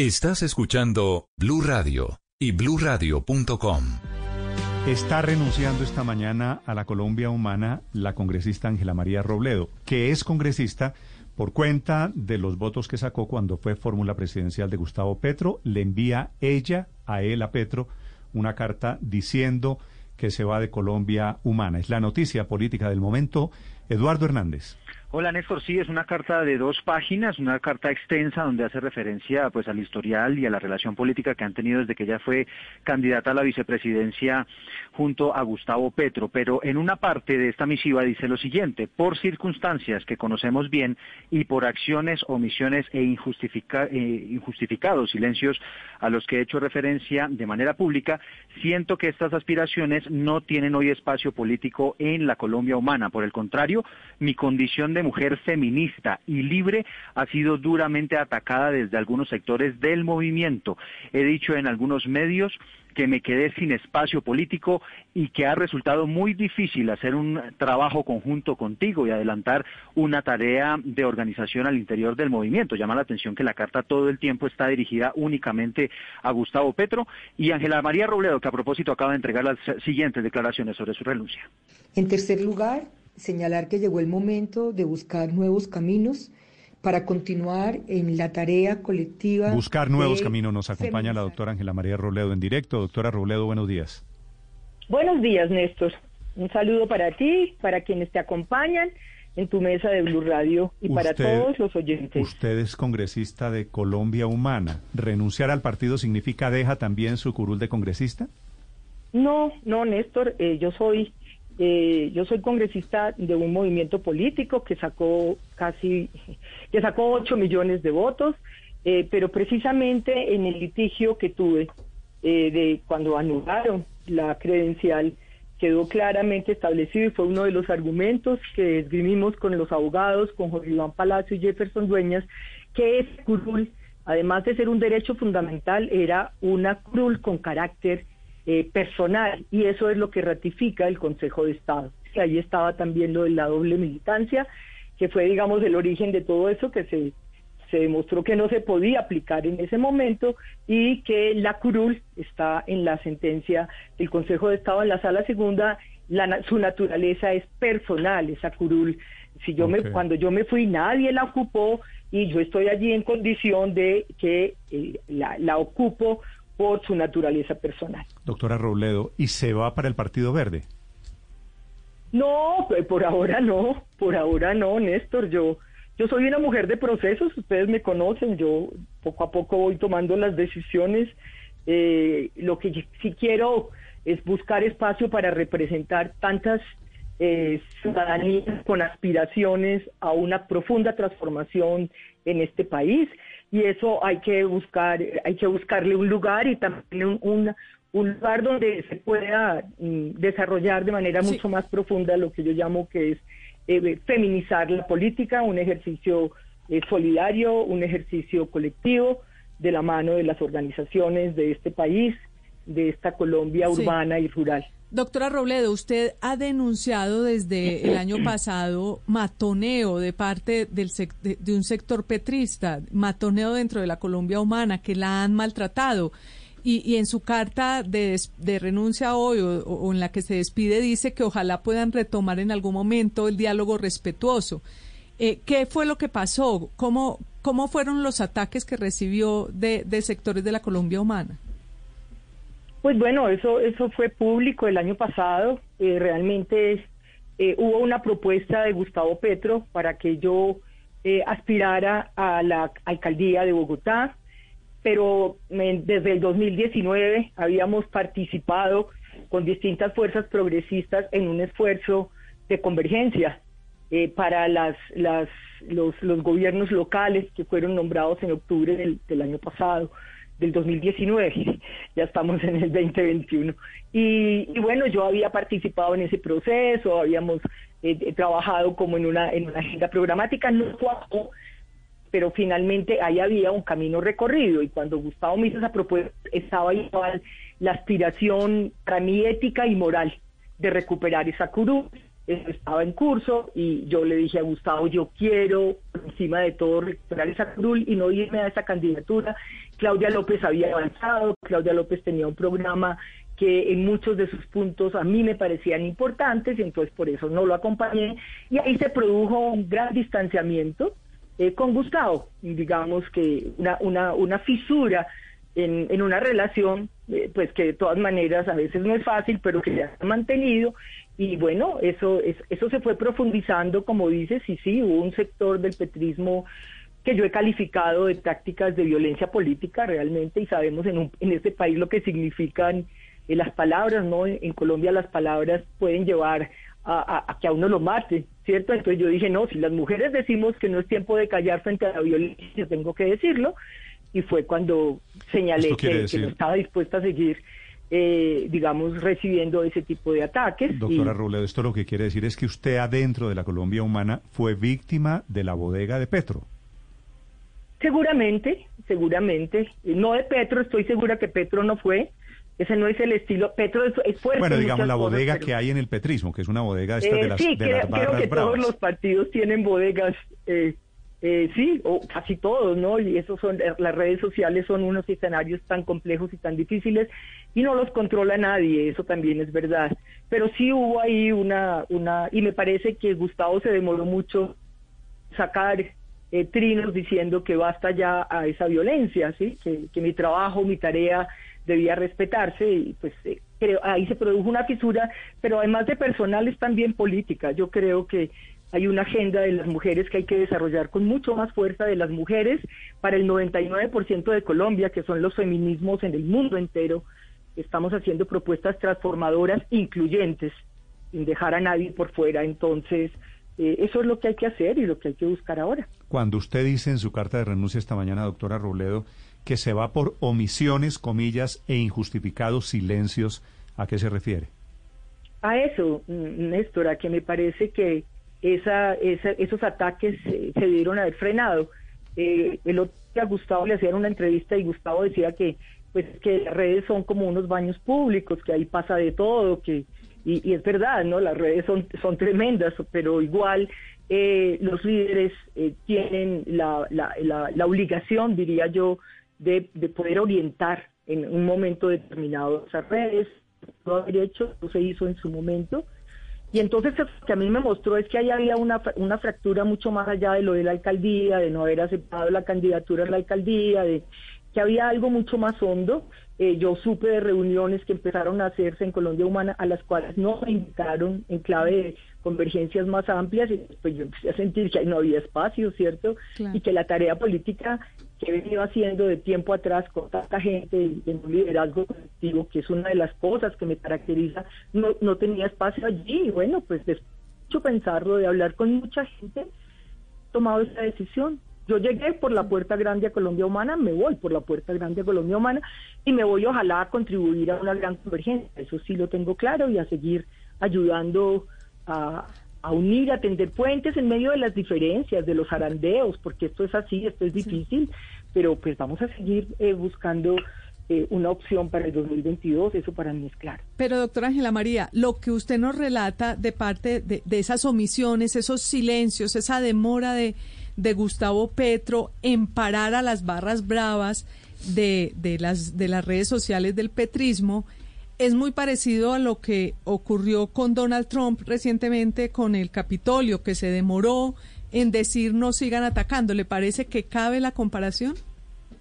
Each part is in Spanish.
Estás escuchando Blue Radio y bluradio.com. Está renunciando esta mañana a la Colombia Humana la congresista Ángela María Robledo, que es congresista por cuenta de los votos que sacó cuando fue fórmula presidencial de Gustavo Petro. Le envía ella a él, a Petro, una carta diciendo que se va de Colombia Humana. Es la noticia política del momento. Eduardo Hernández. Hola Néstor, sí, es una carta de dos páginas, una carta extensa donde hace referencia pues al historial y a la relación política que han tenido desde que ella fue candidata a la vicepresidencia junto a Gustavo Petro, pero en una parte de esta misiva dice lo siguiente, por circunstancias que conocemos bien y por acciones, omisiones e eh, injustificados silencios a los que he hecho referencia de manera pública, siento que estas aspiraciones no tienen hoy espacio político en la Colombia humana, por el contrario, mi condición de mujer feminista y libre ha sido duramente atacada desde algunos sectores del movimiento. He dicho en algunos medios que me quedé sin espacio político y que ha resultado muy difícil hacer un trabajo conjunto contigo y adelantar una tarea de organización al interior del movimiento. Llama la atención que la carta todo el tiempo está dirigida únicamente a Gustavo Petro y Ángela María Robledo, que a propósito acaba de entregar las siguientes declaraciones sobre su renuncia. En tercer lugar, señalar que llegó el momento de buscar nuevos caminos para continuar en la tarea colectiva. Buscar nuevos caminos. Nos acompaña la doctora Ángela María Robledo en directo. Doctora Robledo, buenos días. Buenos días, Néstor. Un saludo para ti, para quienes te acompañan en tu mesa de Blue Radio y para todos los oyentes. Usted es congresista de Colombia Humana. ¿Renunciar al partido significa deja también su curul de congresista? No, no, Néstor. Eh, yo soy eh, yo soy congresista de un movimiento político que sacó casi, que sacó 8 millones de votos, eh, pero precisamente en el litigio que tuve eh, de cuando anularon la credencial, quedó claramente establecido y fue uno de los argumentos que esgrimimos con los abogados, con Jorge Iván Palacio y Jefferson Dueñas, que ese curul, además de ser un derecho fundamental, era una curul con carácter eh, personal y eso es lo que ratifica el Consejo de Estado. Ahí estaba también lo de la doble militancia, que fue, digamos, el origen de todo eso que se, se demostró que no se podía aplicar en ese momento y que la curul está en la sentencia del Consejo de Estado en la sala segunda, la, su naturaleza es personal, esa curul. Si yo me, cuando yo me fui, nadie la ocupó y yo estoy allí en condición de que eh, la, la ocupo por su naturaleza personal. Doctora Robledo, ¿y se va para el Partido Verde? No, por ahora no, por ahora no, Néstor. Yo, yo soy una mujer de procesos, ustedes me conocen, yo poco a poco voy tomando las decisiones. Eh, lo que sí quiero es buscar espacio para representar tantas eh, ciudadanías con aspiraciones a una profunda transformación en este país y eso hay que buscar, hay que buscarle un lugar y también un, un, lugar donde se pueda mm, desarrollar de manera mucho más profunda lo que yo llamo que es eh, feminizar la política, un ejercicio eh, solidario, un ejercicio colectivo de la mano de las organizaciones de este país, de esta Colombia urbana y rural. Doctora Robledo, usted ha denunciado desde el año pasado matoneo de parte del de, un sector petrista, matoneo dentro de la Colombia humana, que la han maltratado. Y, en su carta de, renuncia hoy o, en la que se despide dice que ojalá puedan retomar en algún momento el diálogo respetuoso. Eh, ¿Qué fue lo que pasó? ¿Cómo, ¿Cómo fueron los ataques que recibió de sectores de la Colombia humana? Pues bueno, eso, eso fue público el año pasado. Eh, realmente eh, hubo una propuesta de Gustavo Petro para que yo eh, aspirara a la alcaldía de Bogotá, pero desde el 2019 habíamos participado con distintas fuerzas progresistas en un esfuerzo de convergencia para las, las, los, gobiernos locales que fueron nombrados en octubre del año pasado del 2019, ya estamos en el 2021. Y, bueno, yo había participado en ese proceso, habíamos eh, trabajado como en una, en una agenda programática, no pero finalmente ahí había un camino recorrido y cuando Gustavo me hizo esa propuesta estaba igual la aspiración para mi ética y moral de recuperar esa curul, estaba en curso y yo le dije a Gustavo, yo quiero encima de todo recuperar esa cruz y no irme a esa candidatura. Claudia López había avanzado, Claudia López tenía un programa que en muchos de sus puntos a mí me parecían importantes y entonces por eso no lo acompañé y ahí se produjo un gran distanciamiento eh, con Gustavo, digamos que una, una, una fisura en, en una relación, eh, pues que de todas maneras a veces no es fácil, pero que se ha mantenido y bueno, eso, eso se fue profundizando, como dices, y sí, hubo un sector del petrismo que yo he calificado de tácticas de violencia política realmente y sabemos en, un, en este país lo que significan eh, las palabras, ¿no? En Colombia las palabras pueden llevar a, que a uno lo mate, ¿cierto? Entonces yo dije, no, si las mujeres decimos que no es tiempo de callar frente a la violencia, tengo que decirlo, y fue cuando señalé que, no estaba dispuesta a seguir, eh, digamos, recibiendo ese tipo de ataques. Doctora Robledo, esto lo que quiere decir es que usted adentro de la Colombia humana fue víctima de la bodega de Petro. Seguramente, seguramente. No de Petro, estoy segura que Petro no fue, ese no es el estilo. Petro es, fuerte. Bueno, digamos la bodega que hay en el petrismo, que es una bodega de, eh, de las, sí, de creo, creo que todos los partidos tienen bodegas. Eh, eh, sí, o casi todos, ¿no? Y eso son las redes sociales son unos escenarios tan complejos y tan difíciles y no los controla nadie, eso también es verdad. Pero sí hubo ahí una una y me parece que Gustavo se demoró mucho sacar eh, trinos diciendo que basta ya a esa violencia, sí, que, mi trabajo, mi tarea debía respetarse y pues eh, creo ahí se produjo una fisura, pero además de personal es también política. Yo creo que hay una agenda de las mujeres que hay que desarrollar con mucho más fuerza de las mujeres para el 99% de Colombia, que son los feminismos en el mundo entero. Estamos haciendo propuestas transformadoras incluyentes, sin dejar a nadie por fuera. Entonces, eh, eso es lo que hay que hacer y lo que hay que buscar ahora. Cuando usted dice en su carta de renuncia esta mañana, doctora Robledo, que se va por omisiones, comillas, e injustificados silencios, ¿a qué se refiere? A eso, mm, Néstor, a que me parece que esa, esos ataques se debieron haber frenado. Eh, el otro día a Gustavo le hacían una entrevista y Gustavo decía que pues que las redes son como unos baños públicos, que ahí pasa de todo, que y, es verdad, ¿no? Las redes son, tremendas, pero igual eh, los líderes eh, tienen la, la, la, obligación, diría yo, de, de poder orientar en un momento determinado esas redes. No haber hecho, no se hizo en su momento. Y entonces lo que a mí me mostró es que ahí había una, una fractura mucho más allá de lo de la alcaldía, de no haber aceptado la candidatura a la alcaldía, de que había algo mucho más hondo. Eh, yo supe de reuniones que empezaron a hacerse en Colombia Humana a las cuales no me invitaron en clave de convergencias más amplias y pues yo empecé a sentir que ahí no había espacio, ¿cierto? Y que la tarea política que he venido haciendo de tiempo atrás con tanta gente en un liderazgo colectivo, que es una de las cosas que me caracteriza, no, no tenía espacio allí. Y bueno, pues después de pensarlo, de hablar con mucha gente, he tomado esa decisión. Yo llegué por la puerta grande a Colombia Humana, me voy por la puerta grande a Colombia Humana y me voy ojalá a contribuir a una gran convergencia. Eso sí lo tengo claro y a seguir ayudando a, a unir, a tender puentes en medio de las diferencias, de los arandeos, porque esto es así, esto es difícil, pero pues vamos a seguir eh, buscando eh, una opción para el 2022, eso para mí es claro. Pero doctora Ángela María, lo que usted nos relata de parte de, esas omisiones, esos silencios, esa demora de, de Gustavo Petro en parar a las barras bravas de, de, las, de las redes sociales del petrismo, es muy parecido a lo que ocurrió con Donald Trump recientemente con el Capitolio, que se demoró en decir no sigan atacando. ¿Le parece que cabe la comparación?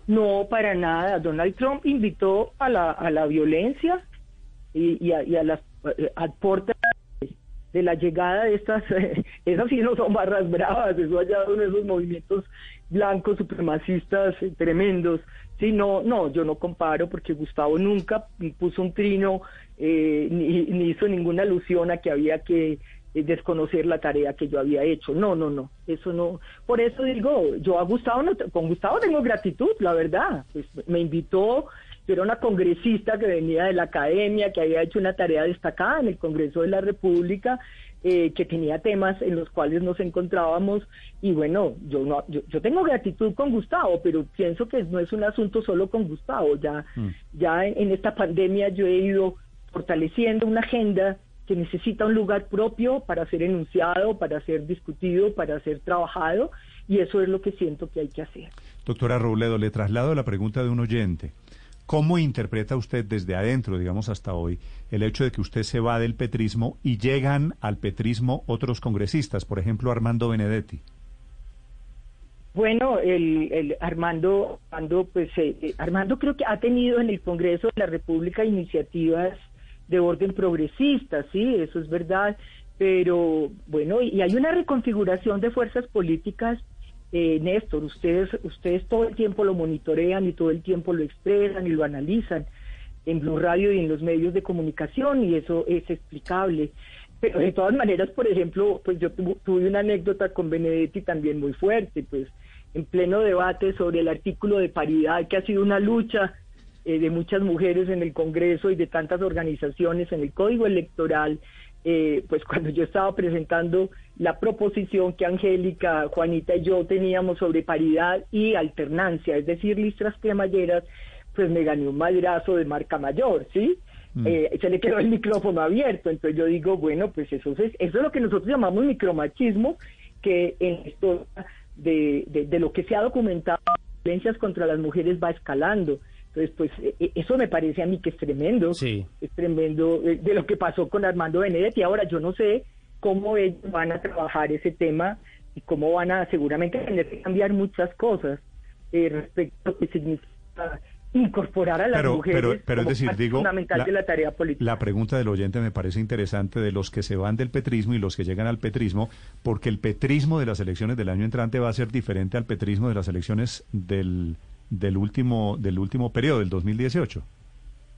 No, para nada. Donald Trump invitó a la, a la violencia y, a, las eh, porte de la llegada de estas, esas sí no son barras bravas, eso allá de esos movimientos blancos supremacistas eh, tremendos Sí, no, no, yo no comparo porque Gustavo nunca puso un trino eh, ni, hizo ninguna alusión a que había que eh, desconocer la tarea que yo había hecho. No, no, no, eso no. Por eso digo, yo a Gustavo, no, con Gustavo tengo gratitud, la verdad. Pues me invitó, yo era una congresista que venía de la academia, que había hecho una tarea destacada en el Congreso de la República eh, que tenía temas en los cuales nos encontrábamos y bueno, yo no yo, tengo gratitud con Gustavo, pero pienso que no es un asunto solo con Gustavo, ya mm. ya en, esta pandemia yo he ido fortaleciendo una agenda que necesita un lugar propio para ser enunciado, para ser discutido, para ser trabajado, y eso es lo que siento que hay que hacer. Doctora Robledo, le traslado la pregunta de un oyente. ¿Cómo interpreta usted desde adentro, digamos hasta hoy, el hecho de que usted se va del petrismo y llegan al petrismo otros congresistas, por ejemplo Armando Benedetti? Bueno, el, Armando, Armando, pues eh, eh, Armando creo que ha tenido en el Congreso de la República iniciativas de orden progresista, sí, eso es verdad, pero bueno, y hay una reconfiguración de fuerzas políticas eh, Néstor, ustedes, ustedes todo el tiempo lo monitorean y todo el tiempo lo expresan y lo analizan en Blue Radio y en los medios de comunicación y eso es explicable. Pero de todas maneras, por ejemplo, pues yo tuve una anécdota con Benedetti también muy fuerte, pues en pleno debate sobre el artículo de paridad, que ha sido una lucha eh, de muchas mujeres en el Congreso y de tantas organizaciones en el Código Electoral, eh, pues cuando yo estaba presentando la proposición que Angélica, Juanita y yo teníamos sobre paridad y alternancia, es decir, listras cremalleras, pues me gané un madrazo de marca mayor, ¿sí? Mm. Eh, se le quedó el micrófono abierto, entonces yo digo, bueno, pues eso es, eso es lo que nosotros llamamos micromachismo, que en esto de, de, lo que se ha documentado, violencias contra las mujeres va escalando. Entonces, pues e, e, eso me parece a mí que es tremendo, sí. es tremendo eh, de lo que pasó con Armando Benedetti. Ahora, yo no sé cómo ellos van a trabajar ese tema y cómo van a seguramente tener que cambiar muchas cosas eh, respecto a lo que significa incorporar a las mujeres pero, pero como es decir, digo, fundamental de la tarea política. La pregunta del oyente me parece interesante de los que se van del petrismo y los que llegan al petrismo, porque el petrismo de las elecciones del año entrante va a ser diferente al petrismo de las elecciones del, del último del último periodo, del 2018.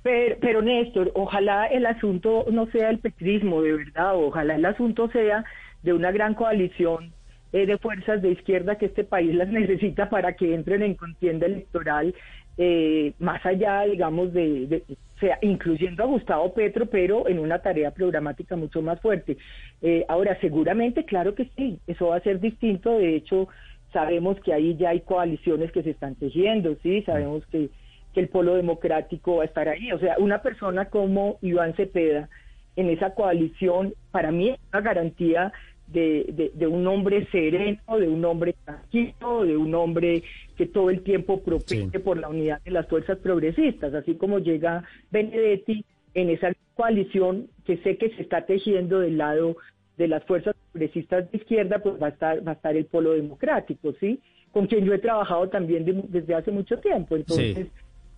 Pero, pero Néstor, ojalá el asunto no sea el petrismo, de verdad, ojalá el asunto sea de una gran coalición eh, de fuerzas de izquierda que este país las necesita para que entren en contienda electoral, eh, más allá, digamos, de, sea, incluyendo a Gustavo Petro, pero en una tarea programática mucho más fuerte. Eh, ahora, seguramente, claro que sí, eso va a ser distinto, de hecho, sabemos que ahí ya hay coaliciones que se están tejiendo, sí, sabemos que que el polo democrático va a estar ahí. O sea, una persona como Iván Cepeda en esa coalición, para mí es una garantía de, de, un hombre sereno, de un hombre tranquilo, de un hombre que todo el tiempo propende por la unidad de las fuerzas progresistas, así como llega Benedetti en esa coalición que sé que se está tejiendo del lado de las fuerzas progresistas de izquierda, pues va a estar, va a estar el polo democrático, ¿sí? Con quien yo he trabajado también desde hace mucho tiempo. Entonces,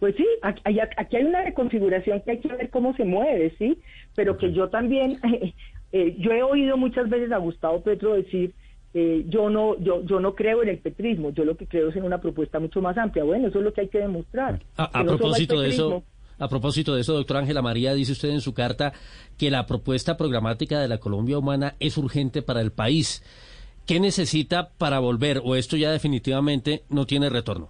pues sí, aquí hay, una reconfiguración que hay que ver cómo se mueve, ¿sí? Pero que yo también, eh, yo he oído muchas veces a Gustavo Petro decir, eh, yo no yo yo no creo en el petrismo, yo lo que creo es en una propuesta mucho más amplia. Bueno, eso es lo que hay que demostrar. A, propósito de eso, a propósito de eso, doctora Ángela María, dice usted en su carta que la propuesta programática de la Colombia Humana es urgente para el país. ¿Qué necesita para volver o esto ya definitivamente no tiene retorno?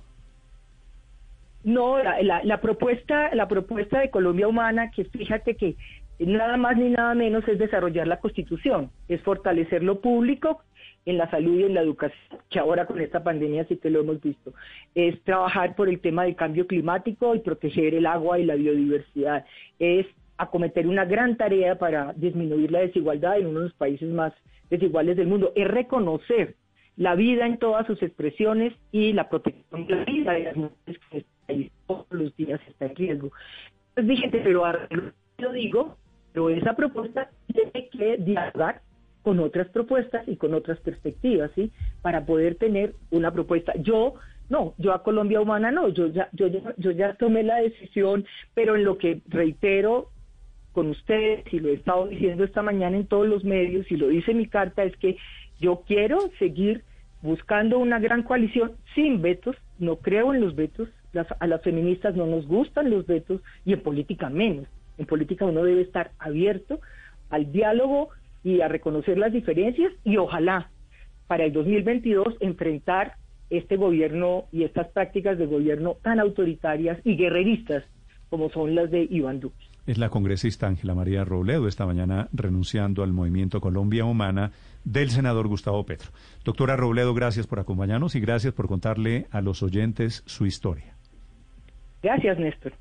No, la, propuesta, la propuesta de Colombia Humana, que fíjate que nada más ni nada menos es desarrollar la Constitución, es fortalecer lo público en la salud y en la educación, que ahora con esta pandemia sí que lo hemos visto, es trabajar por el tema del cambio climático y proteger el agua y la biodiversidad, es acometer una gran tarea para disminuir la desigualdad en uno de los países más desiguales del mundo, es reconocer la vida en todas sus expresiones y la protección de la vida de las mujeres que ahí todos los días está en riesgo. Entonces dije, pero lo digo, pero esa propuesta tiene que dialogar con otras propuestas y con otras perspectivas, ¿sí? Para poder tener una propuesta. Yo no, yo a Colombia Humana no, yo ya, yo ya, yo ya tomé la decisión, pero en lo que reitero con ustedes y lo he estado diciendo esta mañana en todos los medios y lo dice mi carta es que yo quiero seguir buscando una gran coalición sin vetos, no creo en los vetos, a las feministas no nos gustan los vetos y en política menos. En política uno debe estar abierto al diálogo y a reconocer las diferencias y ojalá para el 2022 enfrentar este gobierno y estas prácticas de gobierno tan autoritarias y guerreristas como son las de Iván Duque. Es la congresista Ángela María Robledo esta mañana renunciando al movimiento Colombia Humana del senador Gustavo Petro. Doctora Robledo, gracias por acompañarnos y gracias por contarle a los oyentes su historia. Gracias, Néstor.